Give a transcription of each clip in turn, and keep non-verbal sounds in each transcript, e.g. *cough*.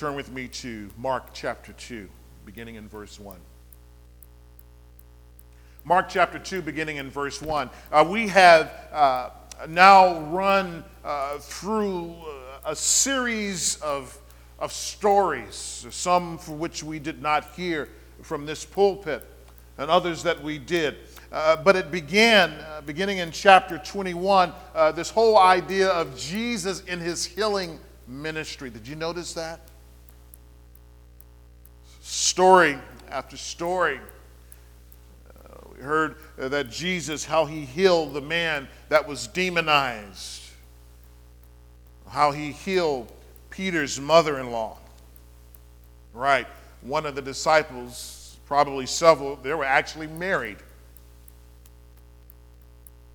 turn with me to Mark chapter 2, beginning in verse 1. Mark chapter 2, beginning in verse 1. Uh, we have uh, now run uh, through uh, a series of, of stories, some for which we did not hear from this pulpit, and others that we did. Uh, but it began, uh, beginning in chapter 21, this whole idea of Jesus in his healing ministry. Did you notice that? Story after story. Uh, we heard uh, that Jesus, how he healed the man that was demonized, how he healed Peter's mother in law. Right, one of the disciples, probably several, they were actually married.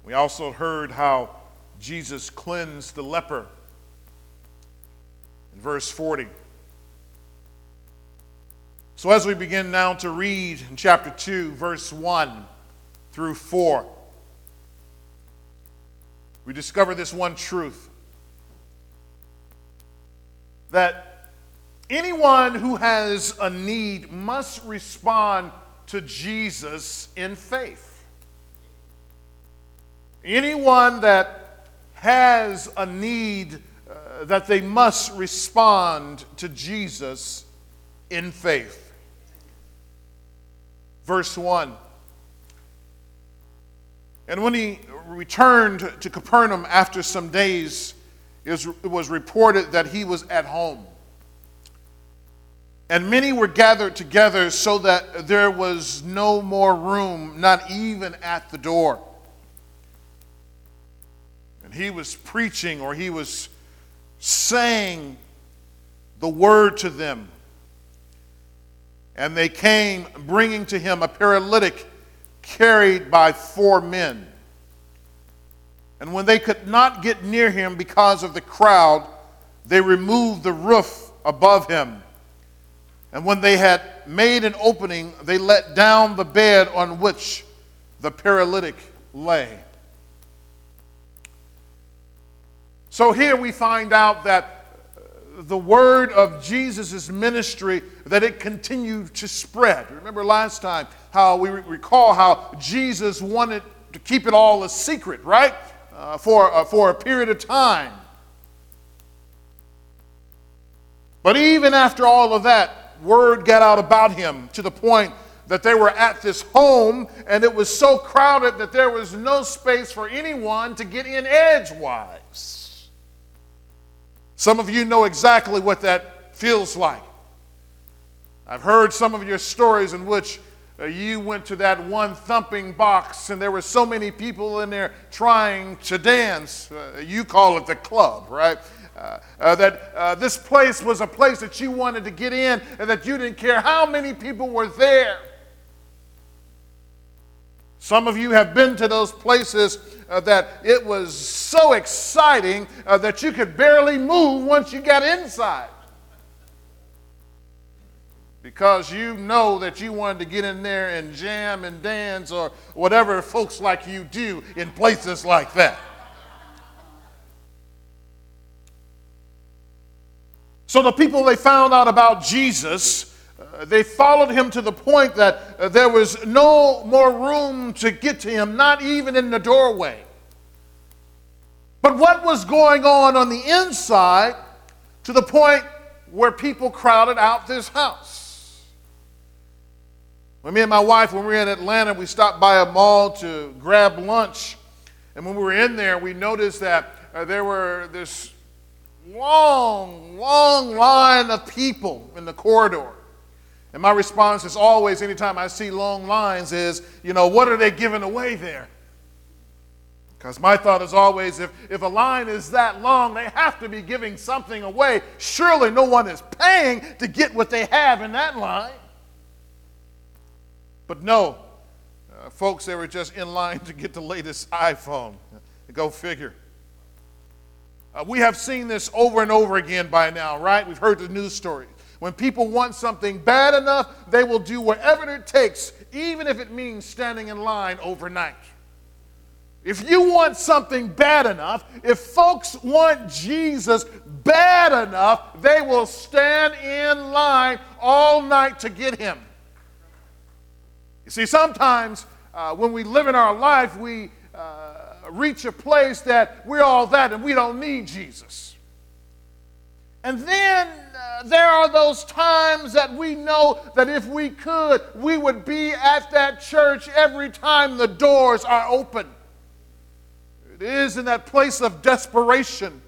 We also heard how Jesus cleansed the leper in verse 40. So, as we begin now to read in chapter 2, verse 1 through 4, we discover this one truth that anyone who has a need must respond to Jesus in faith. Anyone that has a need uh, that they must respond to Jesus in faith verse 1. And when he returned to Capernaum after some days, it was reported that he was at home. And many were gathered together so that there was no more room, not even at the door. And he was preaching or he was saying the word to them. And they came bringing to him a paralytic carried by four men. And when they could not get near him because of the crowd, they removed the roof above him. And when they had made an opening, they let down the bed on which the paralytic lay. So here we find out that the word of Jesus' ministry that it continued to spread. Remember last time how we recall how Jesus wanted to keep it all a secret, right? Uh, for, uh, for a period of time. But even after all of that, word got out about him to the point that they were at this home and it was so crowded that there was no space for anyone to get in edgewise. Some of you know exactly what that feels like. I've heard some of your stories in which uh, you went to that one thumping box and there were so many people in there trying to dance. Uh, you call it the club, right? Uh, uh that uh, this place was a place that you wanted to get in and that you didn't care how many people were there. Some of you have been to those places uh, that it was so exciting uh, that you could barely move once you got inside. Because you know that you wanted to get in there and jam and dance or whatever folks like you do in places like that. So the people they found out about Jesus they followed him to the point that uh, there was no more room to get to him, not even in the doorway. But what was going on on the inside to the point where people crowded out this house? When me and my wife, when we were in Atlanta, we stopped by a mall to grab lunch. And when we were in there, we noticed that uh, there were this long, long line of people in the corridor. And my response is always, anytime I see long lines, is, you know, what are they giving away there? Because my thought is always, if, if a line is that long, they have to be giving something away. Surely no one is paying to get what they have in that line. But no, uh, folks, they were just in line to get the latest iPhone. Go figure. Uh, we have seen this over and over again by now, right? We've heard the news stories. When people want something bad enough, they will do whatever it takes, even if it means standing in line overnight. If you want something bad enough, if folks want Jesus bad enough, they will stand in line all night to get him. You see, sometimes uh, when we live in our life, we uh, reach a place that we're all that and we don't need Jesus. And then Uh, there are those times that we know that if we could, we would be at that church every time the doors are open. It is in that place of desperation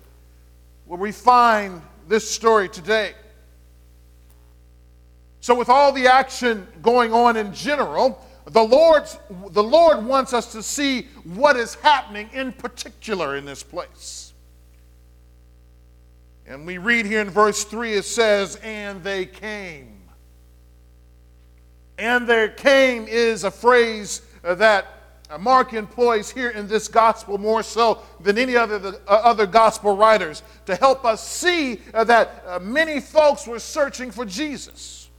where we find this story today. So, with all the action going on in general, the, Lord's, the Lord wants us to see what is happening in particular in this place. And we read here in verse 3 it says, And they came. And there came is a phrase that uh, Mark employs here in this gospel more so than any other, the, uh, other gospel writers to help us see uh, that uh, many folks were searching for Jesus.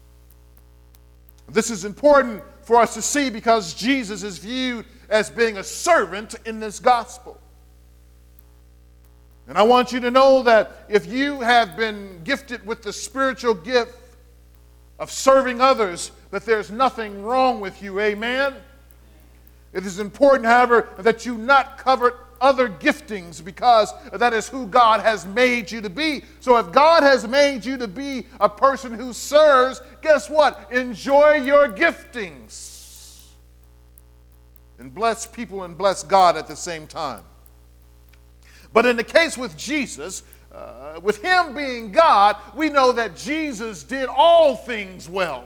This is important for us to see because Jesus is viewed as being a servant in this gospel. And I want you to know that if you have been gifted with the spiritual gift of serving others, that there's nothing wrong with you. Amen. It is important, however, that you not covet other giftings because that is who God has made you to be. So if God has made you to be a person who serves, guess what? Enjoy your giftings and bless people and bless God at the same time. But in the case with Jesus, uh, with him being God, we know that Jesus did all things well.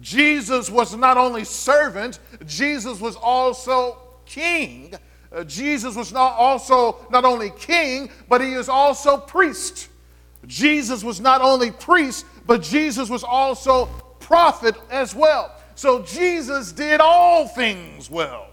Jesus was not only servant, Jesus was also king. Uh, Jesus was not also not only king, but he is also priest. Jesus was not only priest, but Jesus was also prophet as well. So Jesus did all things well.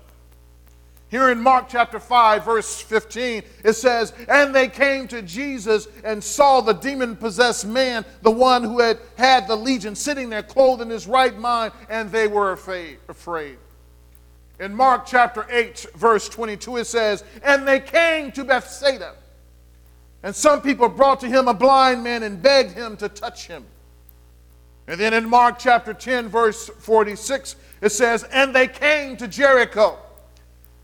Here in Mark chapter 5, verse 15, it says, And they came to Jesus and saw the demon possessed man, the one who had had the legion, sitting there clothed in his right mind, and they were afraid. In Mark chapter 8, verse 22, it says, And they came to Bethsaida. And some people brought to him a blind man and begged him to touch him. And then in Mark chapter 10, verse 46, it says, And they came to Jericho.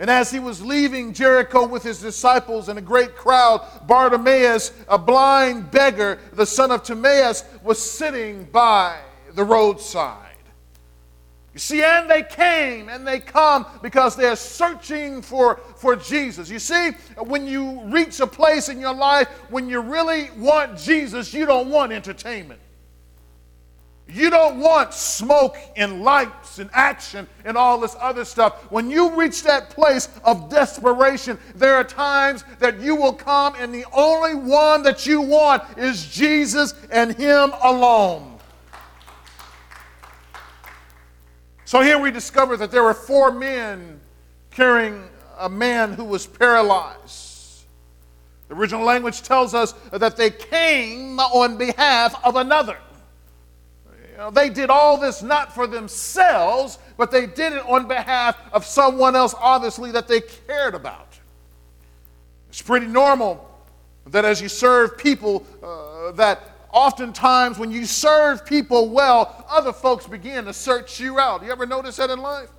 And as he was leaving Jericho with his disciples and a great crowd, Bartimaeus, a blind beggar, the son of Timaeus, was sitting by the roadside. You see, and they came and they come because they're searching for, for Jesus. You see, when you reach a place in your life when you really want Jesus, you don't want entertainment. You don't want smoke and lights and action and all this other stuff. When you reach that place of desperation, there are times that you will come and the only one that you want is Jesus and Him alone. So here we discover that there were four men carrying a man who was paralyzed. The original language tells us that they came on behalf of another they did all this not for themselves, but they did it on behalf of someone else, obviously, that they cared about. It's pretty normal that as you serve people, uh, that oftentimes when you serve people well, other folks begin to search you out. You ever notice that in life?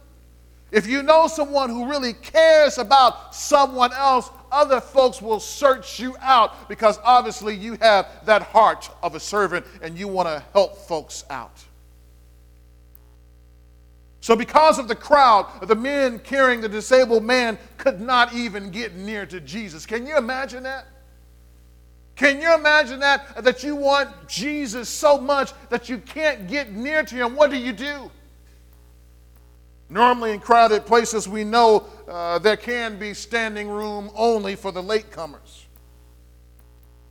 If you know someone who really cares about someone else, other folks will search you out because obviously you have that heart of a servant and you want to help folks out. So, because of the crowd, the men carrying the disabled man could not even get near to Jesus. Can you imagine that? Can you imagine that? That you want Jesus so much that you can't get near to him. What do you do? Normally, in crowded places, we know uh, there can be standing room only for the latecomers.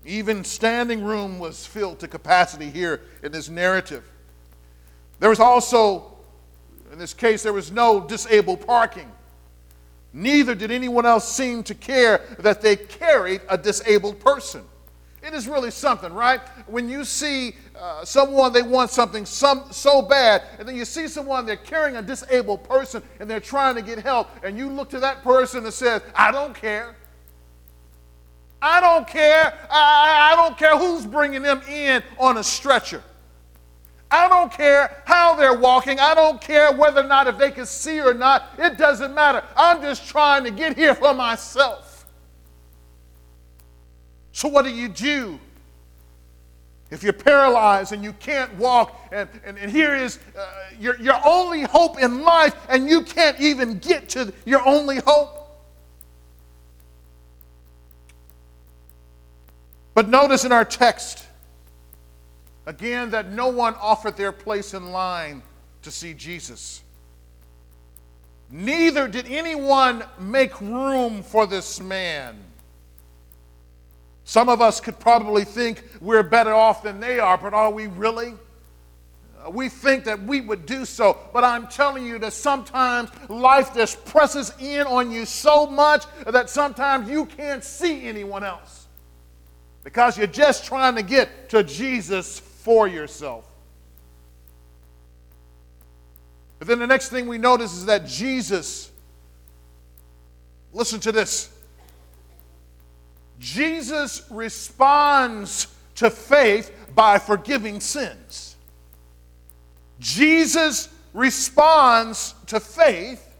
Even standing room was filled to capacity here in this narrative. There was also, in this case, there was no disabled parking. Neither did anyone else seem to care that they carried a disabled person. It is really something, right? When you see uh, someone, they want something some, so bad, and then you see someone, they're carrying a disabled person and they're trying to get help, and you look to that person and says, I don't care. I don't care. I, I don't care who's bringing them in on a stretcher. I don't care how they're walking. I don't care whether or not if they can see or not. It doesn't matter. I'm just trying to get here for myself. So, what do you do? If you're paralyzed and you can't walk, and, and, and here is uh, your, your only hope in life, and you can't even get to your only hope. But notice in our text, again, that no one offered their place in line to see Jesus. Neither did anyone make room for this man. Some of us could probably think we're better off than they are, but are we really? Uh, we think that we would do so, but I'm telling you that sometimes life just presses in on you so much that sometimes you can't see anyone else because you're just trying to get to Jesus for yourself. But then the next thing we notice is that Jesus, listen to this, Jesus responds to faith by forgiving sins. Jesus responds to faith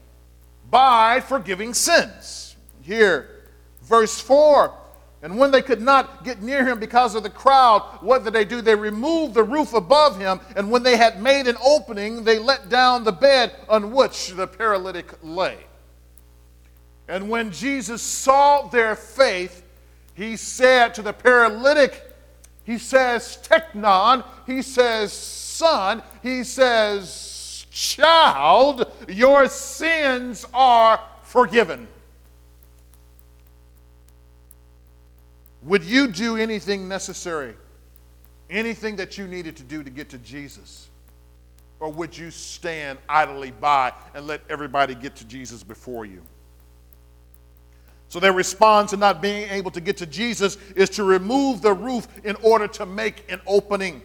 by forgiving sins. Here, verse 4 and when they could not get near him because of the crowd, what did they do? They removed the roof above him, and when they had made an opening, they let down the bed on which the paralytic lay. And when Jesus saw their faith, he said to the paralytic, he says, Teknon, he says, Son, he says, Child, your sins are forgiven. Would you do anything necessary? Anything that you needed to do to get to Jesus? Or would you stand idly by and let everybody get to Jesus before you? So their response to not being able to get to Jesus is to remove the roof in order to make an opening.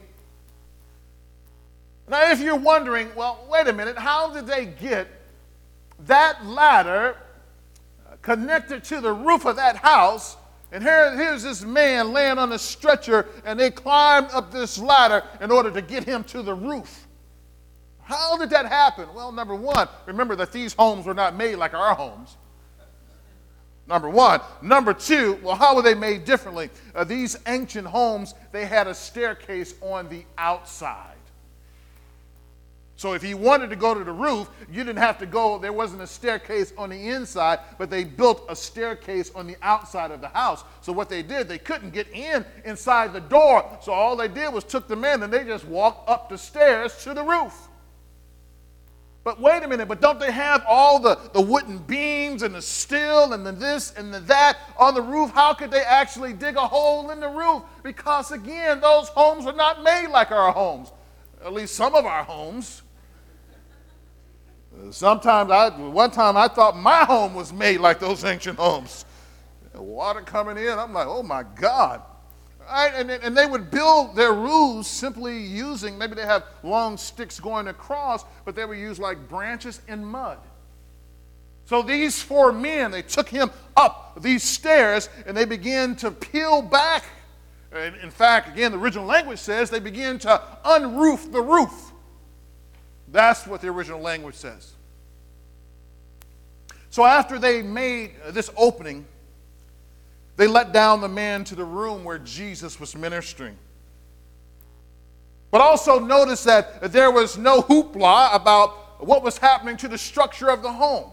Now, if you're wondering, well, wait a minute, how did they get that ladder uh, connected to the roof of that house and here, here's this man laying on a stretcher, and they climbed up this ladder in order to get him to the roof. How did that happen? Well, number one, remember that these homes were not made like our homes. Number one. Number two, well, how were they made differently? Uh, these ancient homes, they had a staircase on the outside. So if you wanted to go to the roof, you didn't have to go, there wasn't a staircase on the inside, but they built a staircase on the outside of the house. So what they did, they couldn't get in inside the door. So all they did was took them in and they just walked up the stairs to the roof. But wait a minute, but don't they have all the, the wooden beams and the steel and the this and the that on the roof? How could they actually dig a hole in the roof? Because again, those homes are not made like our homes. At least some of our homes. Sometimes I, one time I thought my home was made like those ancient homes. Water coming in, I'm like, oh my God. Right? And, and they would build their roofs simply using, maybe they have long sticks going across, but they would use like branches and mud. So these four men, they took him up these stairs and they began to peel back. And in fact, again, the original language says they began to unroof the roof. That's what the original language says. So after they made uh, this opening, they let down the man to the room where Jesus was ministering. But also notice that there was no hoopla about what was happening to the structure of the home.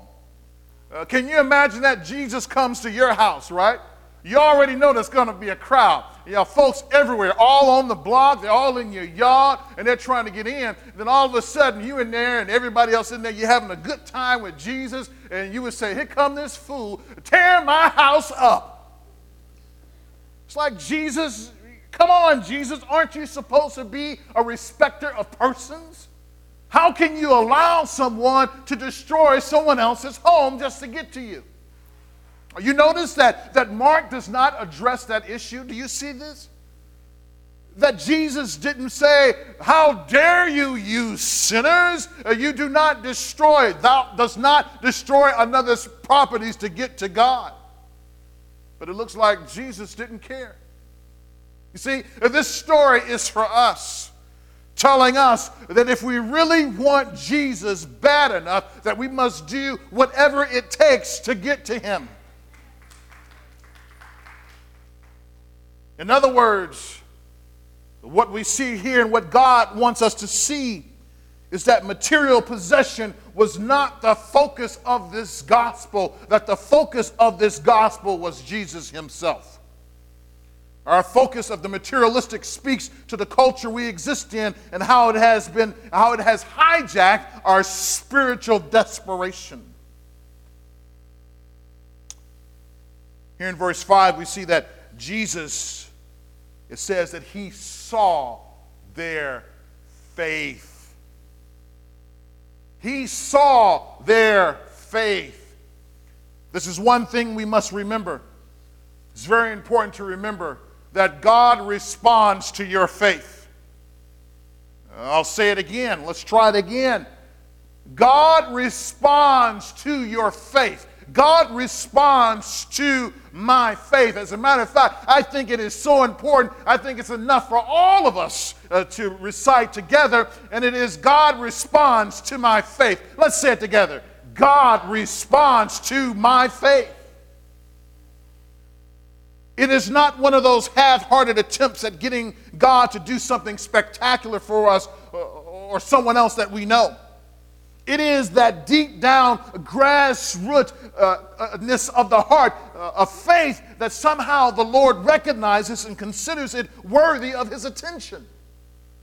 Uh, can you imagine that Jesus comes to your house, right? You already know there's going to be a crowd. You know, folks everywhere, all on the block, they're all in your yard, and they're trying to get in. And then all of a sudden, you in there and everybody else in there, you're having a good time with Jesus, and you would say, Here come this fool, tear my house up. It's like Jesus, come on, Jesus, aren't you supposed to be a respecter of persons? How can you allow someone to destroy someone else's home just to get to you? You notice that, that Mark does not address that issue. Do you see this? that Jesus didn't say, How dare you, you sinners? Uh, you do not destroy, thou does not destroy another's properties to get to God. But it looks like Jesus didn't care. You see, this story is for us, telling us that if we really want Jesus bad enough, that we must do whatever it takes to get to him. In other words, what we see here and what God wants us to see is that material possession was not the focus of this gospel, that the focus of this gospel was Jesus himself. Our focus of the materialistic speaks to the culture we exist in and how it has been, how it has hijacked our spiritual desperation. Here in verse 5, we see that Jesus, it says that he saw their faith. He saw their faith. This is one thing we must remember. It's very important to remember that God responds to your faith. I'll say it again. Let's try it again. God responds to your faith. God responds to my faith. As a matter of fact, I think it is so important. I think it's enough for all of us uh, to recite together, and it is God responds to my faith. Let's say it together God responds to my faith. It is not one of those half hearted attempts at getting God to do something spectacular for us uh, or someone else that we know. It is that deep down grassroots uh, of the heart uh, of faith that somehow the Lord recognizes and considers it worthy of his attention.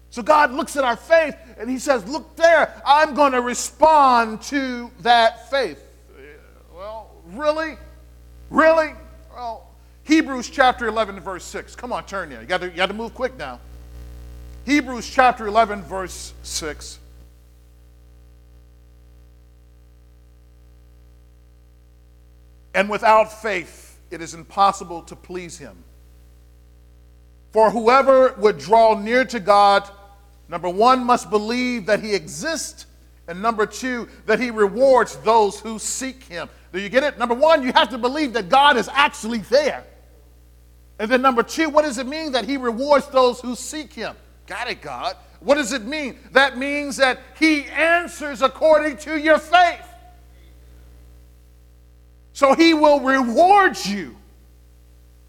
So God looks at our faith and he says, Look there, I'm going to respond to that faith. Well, really? Really? Well, Hebrews chapter 11, verse 6. Come on, turn there. You got to move quick now. Hebrews chapter 11, verse 6. And without faith, it is impossible to please him. For whoever would draw near to God, number one, must believe that he exists, and number two, that he rewards those who seek him. Do you get it? Number one, you have to believe that God is actually there. And then number two, what does it mean that he rewards those who seek him? Got it, God. What does it mean? That means that he answers according to your faith. So he will reward you.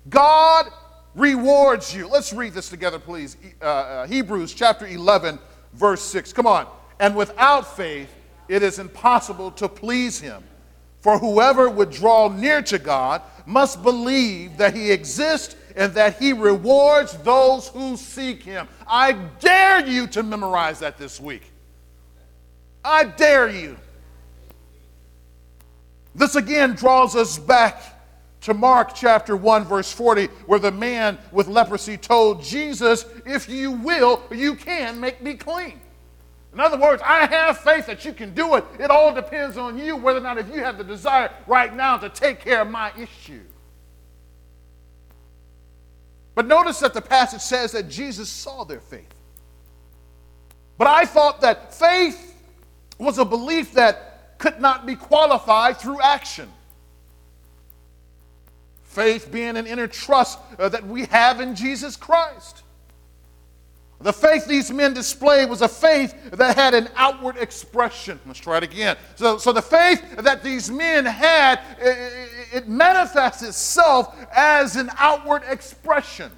God rewards you. Let's read this together, please. Uh, uh, Hebrews chapter 11, verse 6. Come on. And without faith, it is impossible to please him. For whoever would draw near to God must believe that he exists and that he rewards those who seek him. I dare you to memorize that this week. I dare you. This again draws us back to Mark chapter 1, verse 40, where the man with leprosy told Jesus, If you will, you can make me clean. In other words, I have faith that you can do it. It all depends on you whether or not if you have the desire right now to take care of my issue. But notice that the passage says that Jesus saw their faith. But I thought that faith was a belief that could not be qualified through action. Faith being an inner trust uh, that we have in Jesus Christ. The faith these men displayed was a faith that had an outward expression. Let's try it again. So, so the faith that these men had, it, it manifests itself as an outward expression.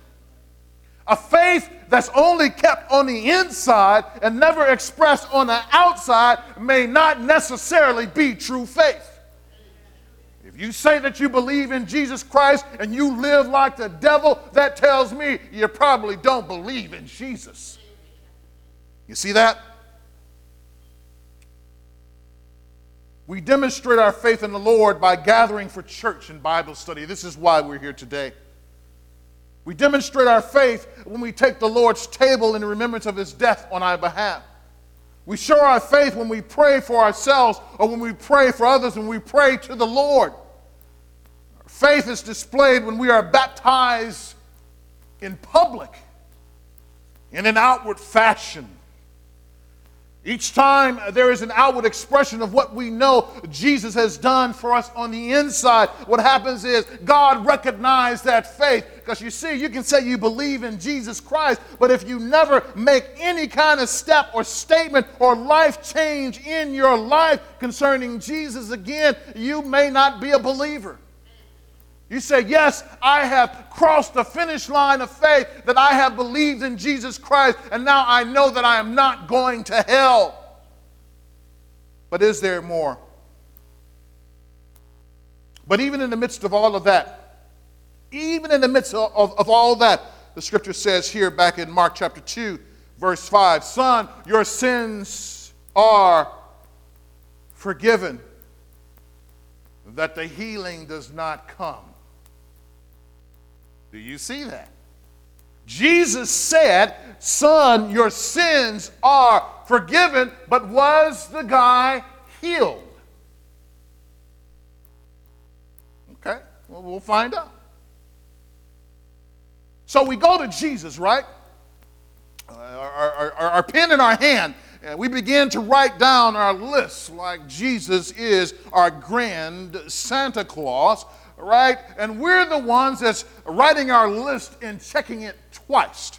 A faith that's only kept on the inside and never expressed on the outside may not necessarily be true faith. If you say that you believe in Jesus Christ and you live like the devil, that tells me you probably don't believe in Jesus. You see that? We demonstrate our faith in the Lord by gathering for church and Bible study. This is why we're here today. We demonstrate our faith when we take the Lord's table in remembrance of his death on our behalf. We show our faith when we pray for ourselves or when we pray for others and we pray to the Lord. Our faith is displayed when we are baptized in public. in an outward fashion. Each time there is an outward expression of what we know Jesus has done for us on the inside, what happens is God recognizes that faith. Because you see, you can say you believe in Jesus Christ, but if you never make any kind of step or statement or life change in your life concerning Jesus again, you may not be a believer. You say, Yes, I have crossed the finish line of faith, that I have believed in Jesus Christ, and now I know that I am not going to hell. But is there more? But even in the midst of all of that, even in the midst of, of, of all that, the scripture says here back in Mark chapter 2, verse 5 Son, your sins are forgiven, that the healing does not come. Do you see that? Jesus said, Son, your sins are forgiven, but was the guy healed? Okay, well, we'll find out. So we go to Jesus, right? Our, our, our, our, pen in our hand, and we begin to write down our list like Jesus is our grand Santa Claus right? And we're the ones that's writing our list and checking it twice.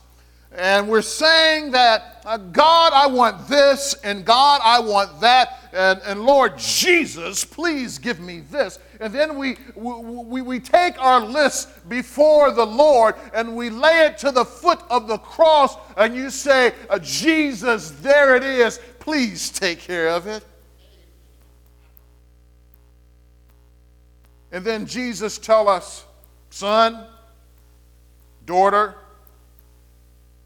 And we're saying that, uh, God, I want this, and God, I want that, and, and Lord Jesus, please give me this. And then we, we, we take our list before the Lord and we lay it to the foot of the cross, and you say, uh, Jesus, there it is, please take care of it. And then Jesus tell us, son, daughter,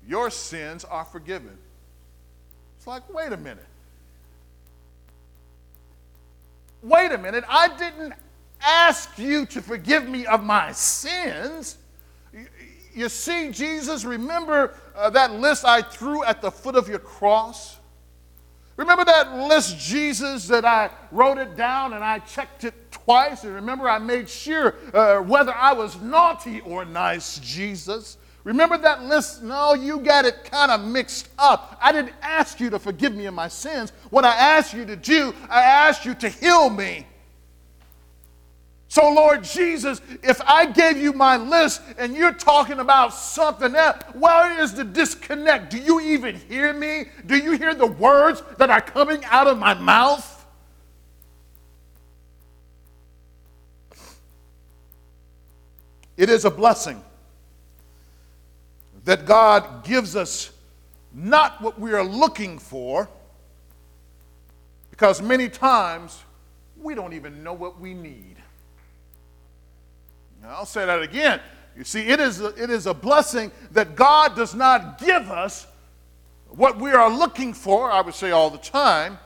your sins are forgiven. It's like, wait a minute. Wait a minute. I didn't ask you to forgive me of my sins. You see, Jesus, remember uh, that list I threw at the foot of your cross? Remember that list, Jesus, that I wrote it down and I checked it twice? And remember, I made sure uh, whether I was naughty or nice, Jesus. Remember that list? No, you got it kind of mixed up. I didn't ask you to forgive me of my sins. What I asked you to do, I asked you to heal me. So, Lord Jesus, if I gave you my list and you're talking about something else, where is the disconnect? Do you even hear me? Do you hear the words that are coming out of my mouth? It is a blessing that God gives us not what we are looking for, because many times we don't even know what we need. Now, I'll say that again. You see, it is, a, it is a blessing that God does not give us what we are looking for, I would say all the time,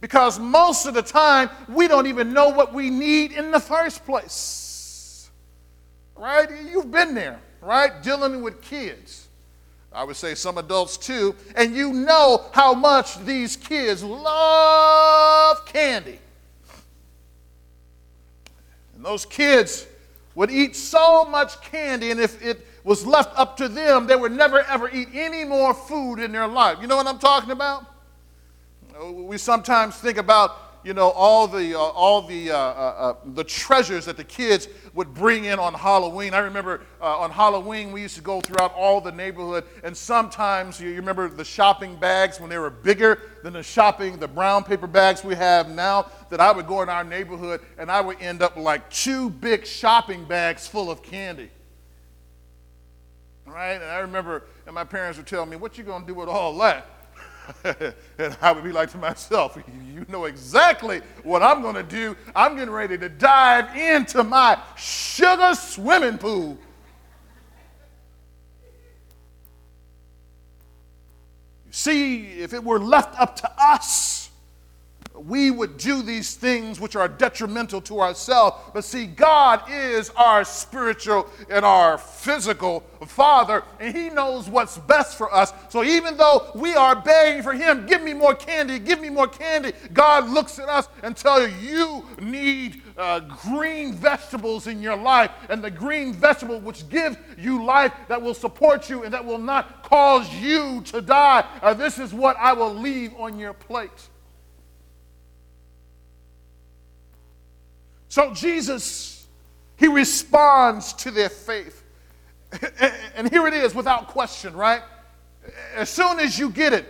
because most of the time we don't even know what we need in the first place. Right? You've been there, right? Dealing with kids. I would say some adults too, and you know how much these kids love candy. And those kids, would eat so much candy, and if it was left up to them, they would never ever eat any more food in their life. You know what I'm talking about? We sometimes think about you know all the uh, all the uh, uh, uh, the treasures that the kids would bring in on Halloween. I remember uh, on Halloween we used to go throughout all the neighborhood, and sometimes you, you, remember the shopping bags when they were bigger than the shopping the brown paper bags we have now. That I would go in our neighborhood and I would end up like two big shopping bags full of candy. Right? And I remember, and my parents would tell me, "What you gonna do with all that?" *laughs* and I would be like to myself, you know exactly what I'm going to do. I'm getting ready to dive into my sugar swimming pool. You see, if it were left up to us, we would do these things which are detrimental to ourselves. But see, God is our spiritual and our physical Father, and He knows what's best for us. So even though we are begging for Him, give me more candy, give me more candy, God looks at us and tells you, you need uh, green vegetables in your life, and the green vegetable which gives you life that will support you and that will not cause you to die. Uh, this is what I will leave on your plate. So Jesus, he responds to their faith. And here it is without question, right? As soon as you get it,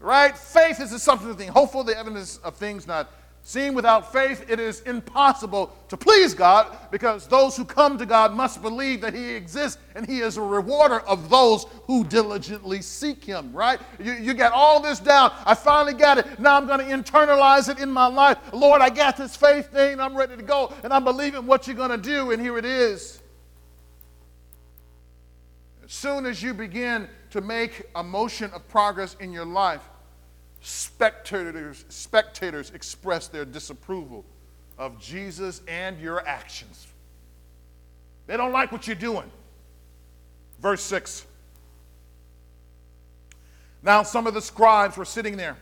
right? Faith is a substance thing. Hopeful the evidence of things not seen. Without faith, it is impossible to please God because those who come to God must believe that He exists and He is a rewarder of those who diligently seek Him, right? You, you got all this down. I finally got it. Now I'm going to internalize it in my life. Lord, I got this faith thing. I'm ready to go and I'm believing what you're going to do, and here it is. As soon as you begin to make a motion of progress in your life, spectators, spectators express their disapproval of Jesus and your actions. They don't like what you're doing. Verse 6. Now, some of the scribes were sitting there,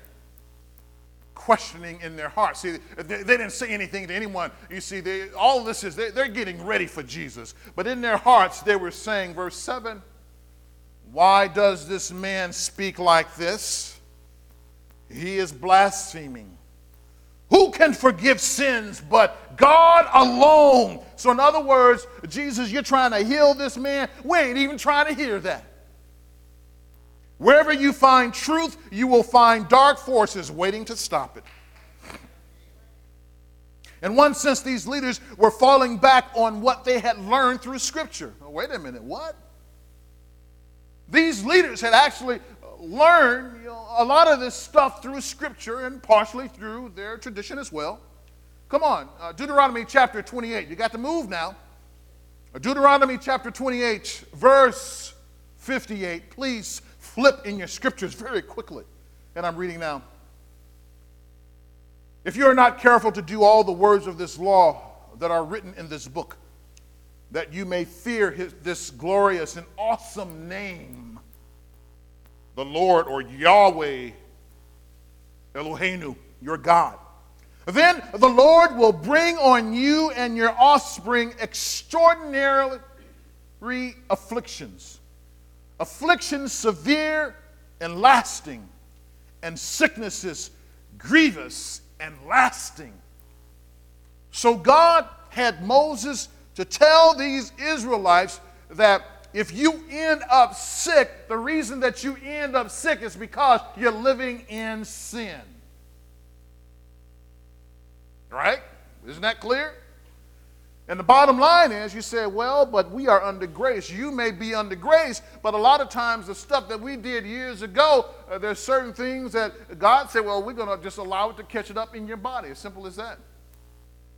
questioning in their hearts. See, they, they didn't say anything to anyone. You see, they, all this is, they, they're getting ready for Jesus. But in their hearts, they were saying, verse 7, Why does this man speak like this? He is blaspheming. Who can forgive sins but God alone? So, in other words, Jesus, you're trying to heal this man. We ain't even trying to hear that. Wherever you find truth, you will find dark forces waiting to stop it. In one sense, these leaders were falling back on what they had learned through Scripture. Oh, wait a minute, what? These leaders had actually learned you know, a lot of this stuff through Scripture and partially through their tradition as well. Come on, uh, Deuteronomy chapter 28. You got to move now. Uh, Deuteronomy chapter 28, verse 58. Please flip in your scriptures very quickly. And I'm reading now. If you are not careful to do all the words of this law that are written in this book, that you may fear his, this glorious and awesome name the Lord or Yahweh Eloheinu, your God. Then the Lord will bring on you and your offspring extraordinary afflictions, afflictions severe and lasting, and sicknesses grievous and lasting. So God had Moses to tell these Israelites that if you end up sick, the reason that you end up sick is because you're living in sin. Right? Isn't that clear? And the bottom line is, you say, well, but we are under grace. You may be under grace, but a lot of times the stuff that we did years ago, uh, there's certain things that God said, well, we're going to just allow it to catch it up in your body. As simple as that.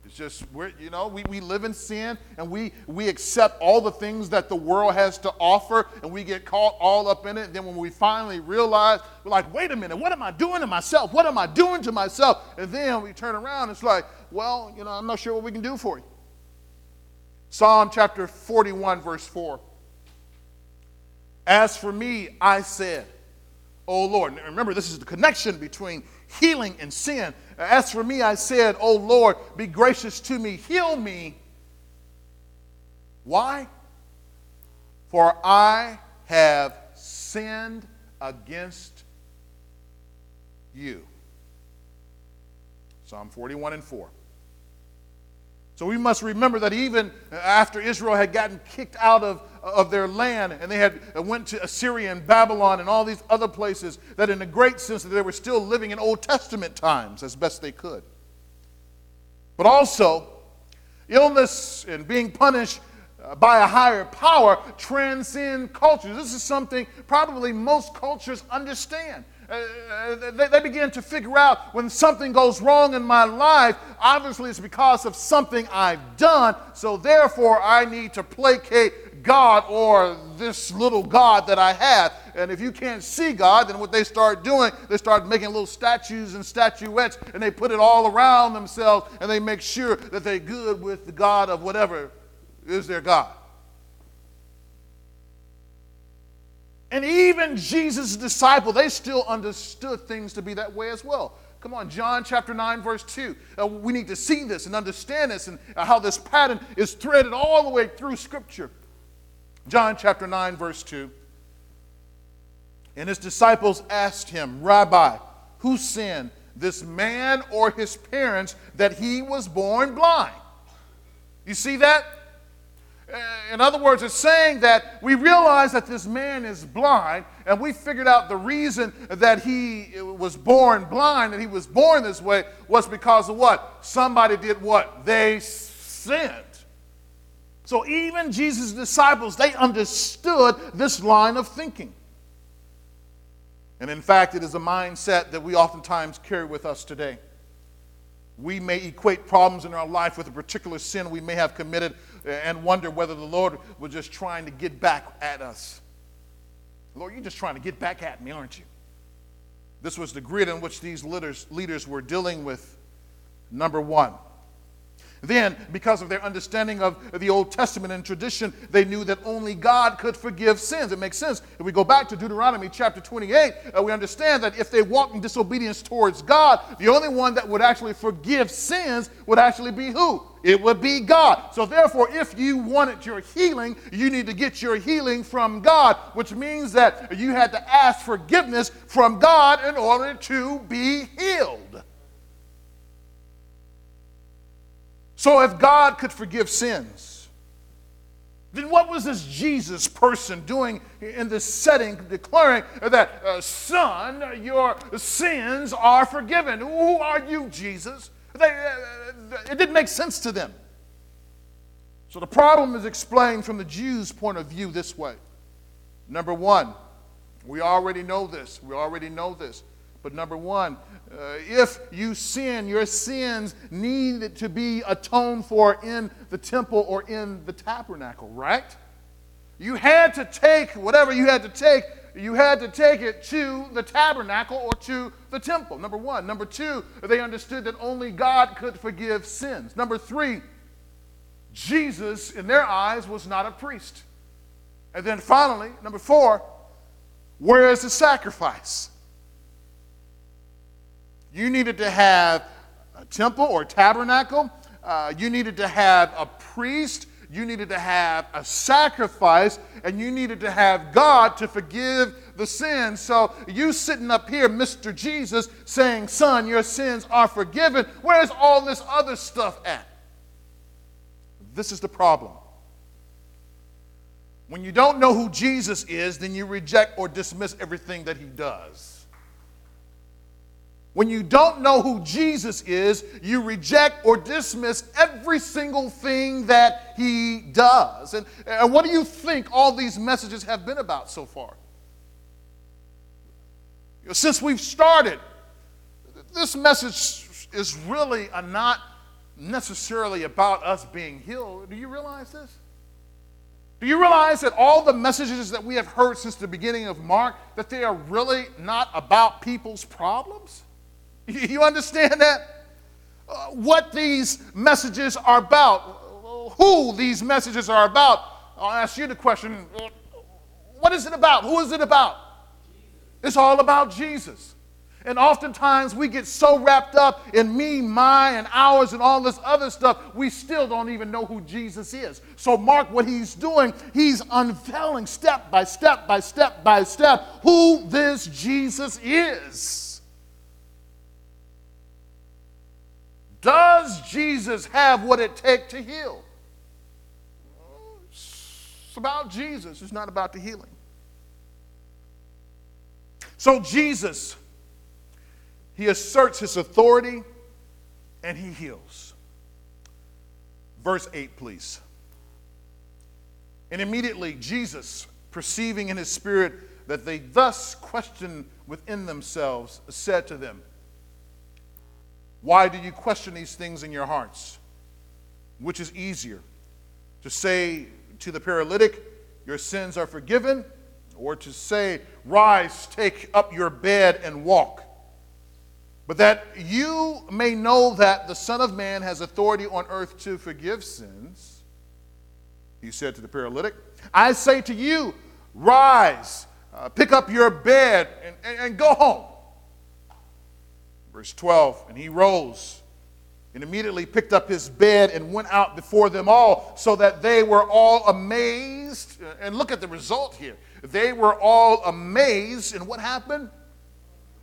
It's just, we're, you know, we, we live in sin and we, we accept all the things that the world has to offer and we get caught all up in it. And then when we finally realize, we're like, wait a minute, what am I doing to myself? What am I doing to myself? And then we turn around, it's like, well, you know, I'm not sure what we can do for you. Psalm chapter 41, verse 4. As for me, I said, O Lord. Remember, this is the connection between healing and sin. As for me, I said, O Lord, be gracious to me, heal me. Why? For I have sinned against you. Psalm 41 and 4. So we must remember that even after Israel had gotten kicked out of, of their land and they had went to Assyria and Babylon and all these other places, that in a great sense that they were still living in Old Testament times as best they could. But also, illness and being punished uh, by a higher power transcend cultures. This is something probably most cultures understand. Uh, they, they begin to figure out when something goes wrong in my life, obviously it's because of something I've done. So therefore, I need to placate God or this little God that I have. And if you can't see God, then what they start doing, they start making little statues and statuettes and they put it all around themselves and they make sure that they're good with the God of whatever is their God. And even Jesus' disciple, they still understood things to be that way as well. Come on, John chapter 9, verse 2. Uh, we need to see this and understand this and how this pattern is threaded all the way through Scripture. John chapter 9, verse 2. And his disciples asked him, Rabbi, who sinned, this man or his parents, that he was born blind? You see that? Uh, in other words, it's saying that we realize that this man is blind, and we figured out the reason that he was born blind, and he was born this way, was because of what? Somebody did what? They sinned. So even Jesus' disciples, they understood this line of thinking. And in fact, it is a mindset that we oftentimes carry with us today. We may equate problems in our life with a particular sin we may have committed and wonder whether the Lord was just trying to get back at us. Lord, you're just trying to get back at me, aren't you? This was the grid in which these leaders, were dealing with. Number one, then, because of their understanding of the Old Testament and tradition, they knew that only God could forgive sins. It makes sense. If we go back to Deuteronomy chapter 28, uh, we understand that if they walked in disobedience towards God, the only one that would actually forgive sins would actually be who? It would be God. So, therefore, if you wanted your healing, you need to get your healing from God, which means that you had to ask forgiveness from God in order to be healed. So, if God could forgive sins, then what was this Jesus person doing in this setting, declaring that, uh, son, your sins are forgiven? Who are you, Jesus? They, uh, it didn't make sense to them. So, the problem is explained from the Jews' point of view this way. Number one, we already know this. We already know this. But number one, uh, if you sin, your sins need to be atoned for in the temple or in the tabernacle, right? You had to take whatever you had to take, you had to take it to the tabernacle or to the temple. Number one. Number two, they understood that only God could forgive sins. Number three, Jesus, in their eyes, was not a priest. And then finally, number four, where is the sacrifice? You needed to have a temple or tabernacle. Uh, you needed to have a priest. You needed to have a sacrifice. And you needed to have God to forgive the sins. So you sitting up here, Mr. Jesus, saying, Son, your sins are forgiven. Where's all this other stuff at? This is the problem. When you don't know who Jesus is, then you reject or dismiss everything that he does. When you don't know who Jesus is, you reject or dismiss every single thing that he does. And, and what do you think all these messages have been about so far? Since we've started, this message is really not necessarily about us being healed. Do you realize this? Do you realize that all the messages that we have heard since the beginning of Mark that they are really not about people's problems? You understand that? Uh, what these messages are about, who these messages are about. I'll ask you the question what is it about? Who is it about? It's all about Jesus. And oftentimes we get so wrapped up in me, my, and ours, and all this other stuff, we still don't even know who Jesus is. So, Mark, what he's doing, he's unveiling step by step by step by step who this Jesus is. Does Jesus have what it takes to heal? It's about Jesus, it's not about the healing. So, Jesus, he asserts his authority and he heals. Verse 8, please. And immediately Jesus, perceiving in his spirit that they thus questioned within themselves, said to them, why do you question these things in your hearts? Which is easier, to say to the paralytic, your sins are forgiven, or to say, rise, take up your bed and walk. But that you may know that the Son of Man has authority on earth to forgive sins, he said to the paralytic, I say to you, rise, uh, pick up your bed, and, and, and go home. Verse 12, and he rose and immediately picked up his bed and went out before them all, so that they were all amazed. And look at the result here. They were all amazed, and what happened?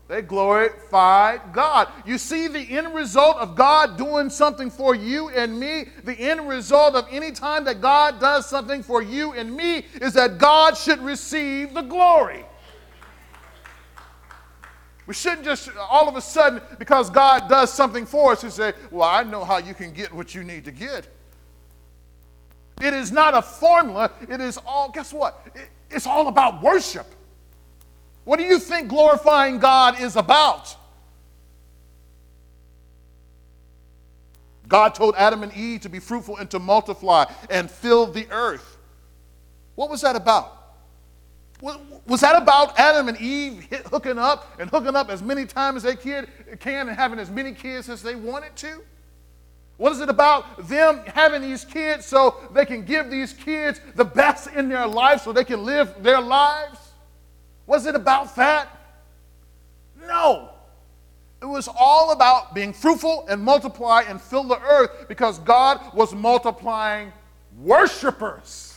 They glorified God. You see the end result of God doing something for you and me? The end result of any time that God does something for you and me is that God should receive the glory. We shouldn't just all of a sudden, because God does something for us, and say, Well, I know how you can get what you need to get. It is not a formula. It is all, guess what? It, it's all about worship. What do you think glorifying God is about? God told Adam and Eve to be fruitful and to multiply and fill the earth. What was that about? Was that about Adam and Eve hooking up and hooking up as many times as they can and having as many kids as they wanted to? What is it about them having these kids so they can give these kids the best in their life so they can live their lives? Was it about that? No. It was all about being fruitful and multiply and fill the earth because God was multiplying worshipers.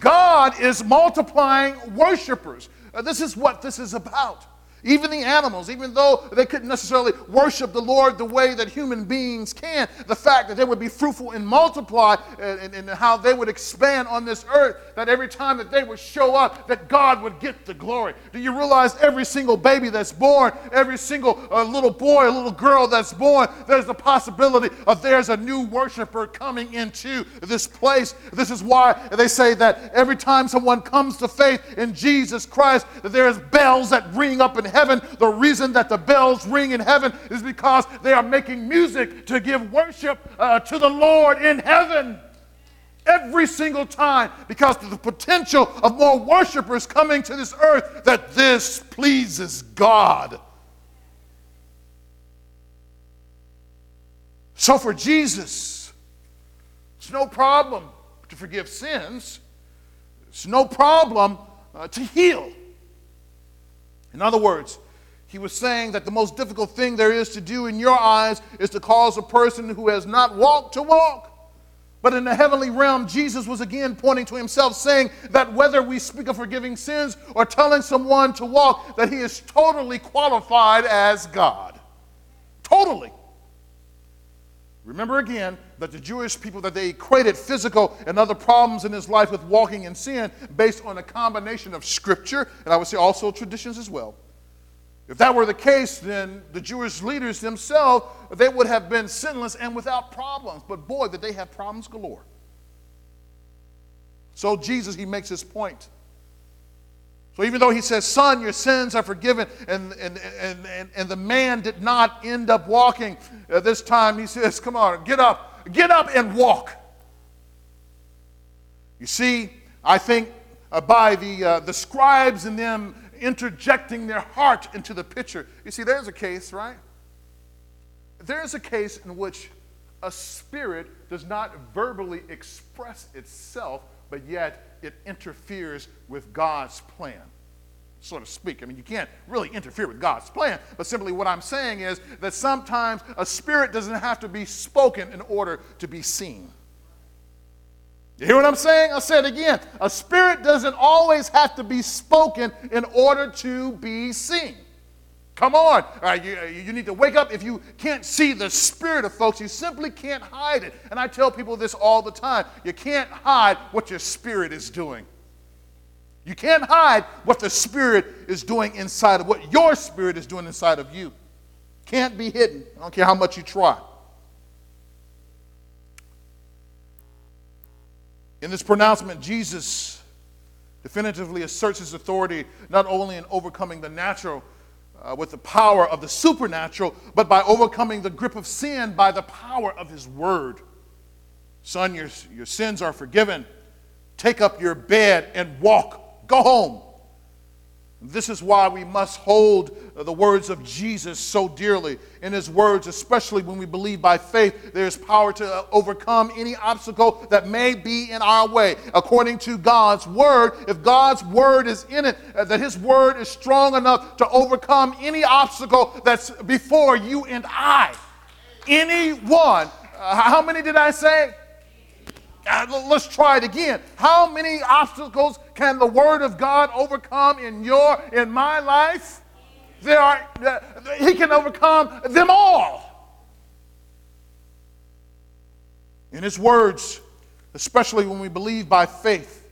God is multiplying worshipers. Uh, this is what this is about. Even the animals, even though they couldn't necessarily worship the Lord the way that human beings can, the fact that they would be fruitful and multiply and, and, how they would expand on this earth, that every time that they would show up, that God would get the glory. Do you realize every single baby that's born, every single uh, little boy, a little girl that's born, there's the possibility of there's a new worshiper coming into this place. This is why they say that every time someone comes to faith in Jesus Christ, that there's bells that ring up in heaven, the reason that the bells ring in heaven is because they are making music to give worship uh, to the Lord in heaven. Every single time, because of the potential of more worshipers coming to this earth, that this pleases God. So for Jesus, it's no problem to forgive sins, it's no problem uh, to heal. In other words, he was saying that the most difficult thing there is to do in your eyes is to cause a person who has not walked to walk. But in the heavenly realm, Jesus was again pointing to himself, saying that whether we speak of forgiving sins or telling someone to walk, that he is totally qualified as God. Totally. Remember again that the Jewish people that they equated physical and other problems in his life with walking in sin based on a combination of scripture and I would say also traditions as well. If that were the case, then the Jewish leaders themselves, they would have been sinless and without problems. But boy, did they have problems galore. So Jesus, he makes his point. So even though he says, Son, your sins are forgiven, and, and, and, and, and the man did not end up walking uh, this time, he says, Come on, get up, get up and walk. You see, I think uh, by the, uh, the scribes and them interjecting their heart into the picture, you see, there's a case, right? There's a case in which a spirit does not verbally express itself, but yet it interferes with God's plan, so to speak. I mean, you can't really interfere with God's plan, but simply what I'm saying is that sometimes a spirit doesn't have to be spoken in order to be seen. You hear what I'm saying? I'll say it again. A spirit doesn't always have to be spoken in order to be seen. Come on. you, uh, you need to wake up. If you can't see the spirit of folks, you simply can't hide it. And I tell people this all the time you can't hide what your spirit is doing. You can't hide what the spirit is doing inside of what your spirit is doing inside of you. Can't be hidden. I don't care how much you try. In this pronouncement, Jesus definitively asserts his authority not only in overcoming the natural uh, with the power of the supernatural, but by overcoming the grip of sin by the power of his word. Son, your, your sins are forgiven. take up your bed and walk. Go home. This is why we must hold the words of Jesus so dearly. In his words, especially when we believe by faith, there is power to overcome any obstacle that may be in our way. According to God's word, if God's word is in it, uh, that his word is strong enough to overcome any obstacle that's before you and I. Anyone. Uh, how many did I say? Uh, let's try it again. How many obstacles can the Word of God overcome in your, in my life? There are, uh, He can overcome them all. In His words, especially when we believe by faith,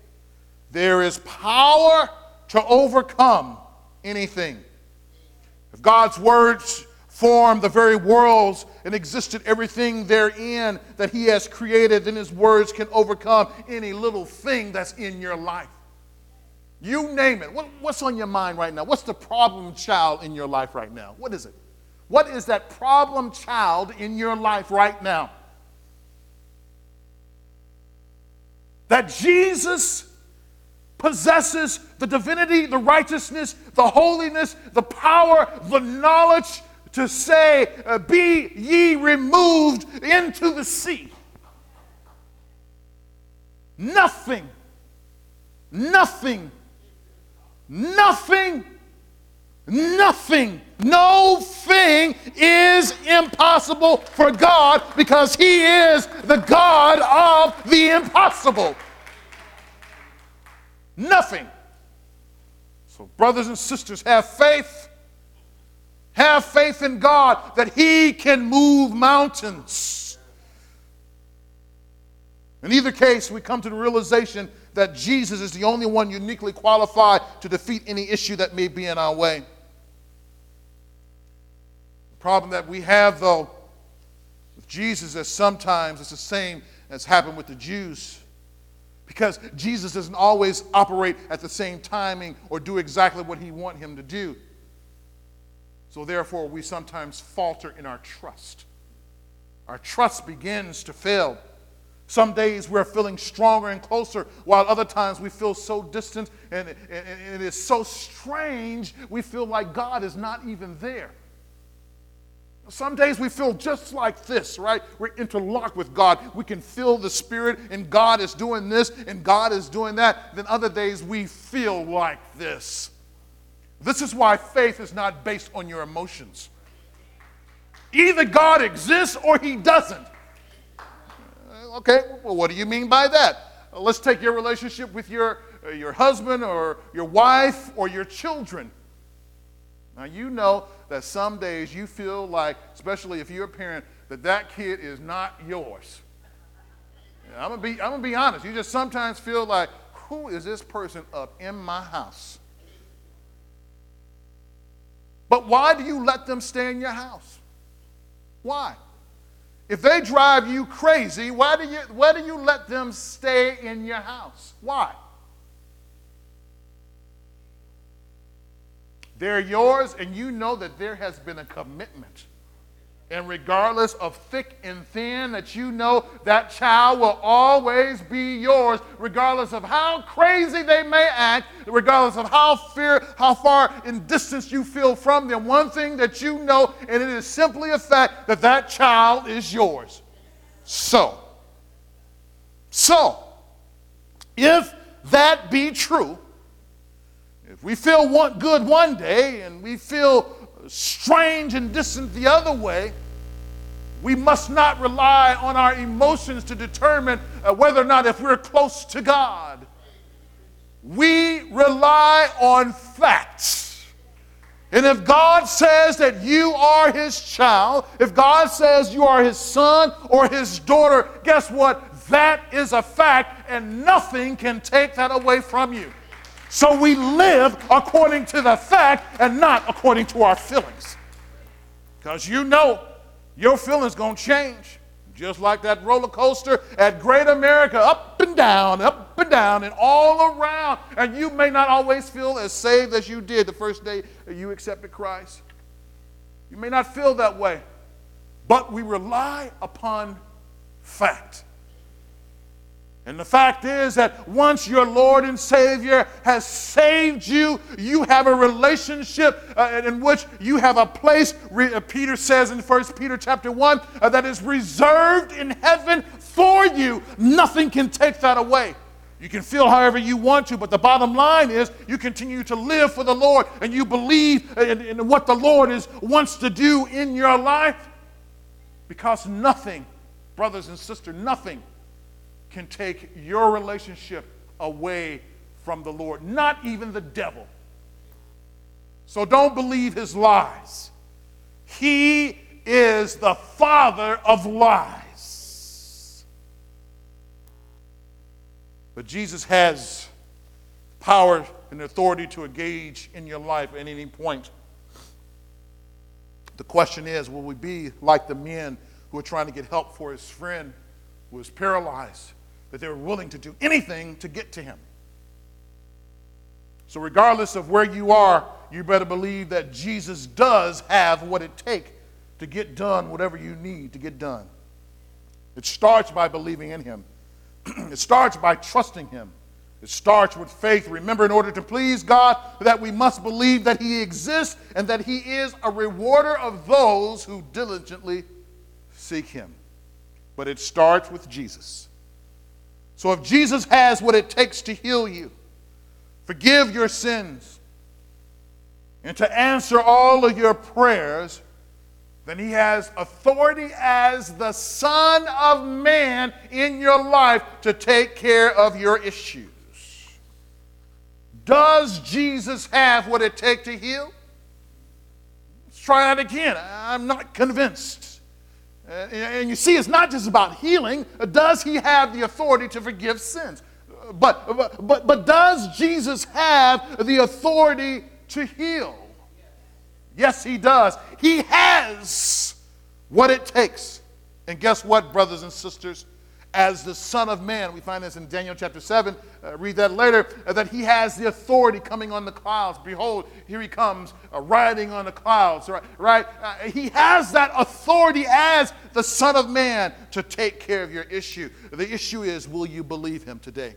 there is power to overcome anything. If God's words formed the very worlds and existed everything therein that He has created, then His words can overcome any little thing that's in your life. You name it. What, what's on your mind right now? What's the problem child in your life right now? What is it? What is that problem child in your life right now? That Jesus possesses the divinity, the righteousness, the holiness, the power, the knowledge to say, uh, Be ye removed into the sea. Nothing, nothing, nothing, nothing, no thing is impossible for God because He is the God of the impossible. Nothing. So, brothers and sisters, have faith have faith in God that He can move mountains. In either case, we come to the realization that Jesus is the only one uniquely qualified to defeat any issue that may be in our way. The problem that we have, though, with Jesus is sometimes it's the same as happened with the Jews. Because Jesus doesn't always operate at the same timing or do exactly what he want him to do. So therefore, we sometimes falter in our trust. Our trust begins to fail. Some days we're feeling stronger and closer, while other times we feel so distant and, and, and, it is so strange, we feel like God is not even there. Some days we feel just like this, right? We're interlocked with God. We can feel the Spirit, and God is doing this, and God is doing that. Then other days we feel like this. This is why faith is not based on your emotions. Either God exists or he doesn't. Okay, well, what do you mean by that? Uh, let's take your relationship with your, uh, your husband or your wife or your children. Now, you know that some days you feel like, especially if you're a parent, that that kid is not yours. I'm to be, I'm gonna be honest. You just sometimes feel like, who is this person up in my house? But why do you let them stay in your house? Why? If they drive you crazy, why do you, why do you let them stay in your house? Why? They're yours, and you know that there has been a commitment and regardless of thick and thin, that you know that child will always be yours, regardless of how crazy they may act, regardless of how fear, how far in distance you feel from them. One thing that you know, and it is simply a fact that that child is yours. So, so, if that be true, if we feel one, good one day and we feel strange and distant the other way, we must not rely on our emotions to determine uh, whether or not if we're close to God. We rely on facts. And if God says that you are his child, if God says you are his son or his daughter, guess what? That is a fact, and nothing can take that away from you. So we live according to the fact and not according to our feelings. Because you know your feelings going to change. Just like that roller coaster at Great America, up and down, up and down, and all around. And you may not always feel as saved as you did the first day you accepted Christ. You may not feel that way, but we rely upon fact. And the fact is that once your Lord and Savior has saved you, you have a relationship uh, in which you have a place, re- uh, Peter says in 1 Peter chapter 1, uh, that is reserved in heaven for you. Nothing can take that away. You can feel however you want to, but the bottom line is you continue to live for the Lord and you believe in, in what the Lord is, wants to do in your life because nothing, brothers and sisters, nothing can take your relationship away from the Lord, not even the devil. So don't believe his lies. He is the father of lies. But Jesus has power and authority to engage in your life at any point. The question is will we be like the men who are trying to get help for his friend who was paralyzed? That they were willing to do anything to get to him. So, regardless of where you are, you better believe that Jesus does have what it takes to get done whatever you need to get done. It starts by believing in him, *clears throat* it starts by trusting him. It starts with faith. Remember, in order to please God, that we must believe that He exists and that He is a rewarder of those who diligently seek Him. But it starts with Jesus. So if Jesus has what it takes to heal you, forgive your sins, and to answer all of your prayers, then he has authority as the Son of Man in your life to take care of your issues. Does Jesus have what it takes to heal? Let's try that again. I'm not convinced. Uh, and you see, it's not just about healing. Uh, does he have the authority to forgive sins? Uh, but, uh, but, but, but does Jesus have the authority to heal? Yes, he does. He has what it takes. And guess what, brothers and sisters? As the Son of Man. We find this in Daniel chapter 7. Uh, read that later. Uh, that he has the authority coming on the clouds. Behold, here he comes uh, riding on the clouds. Right? right? Uh, he has that authority as the Son of Man to take care of your issue. The issue is will you believe him today?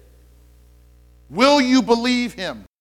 Will you believe him?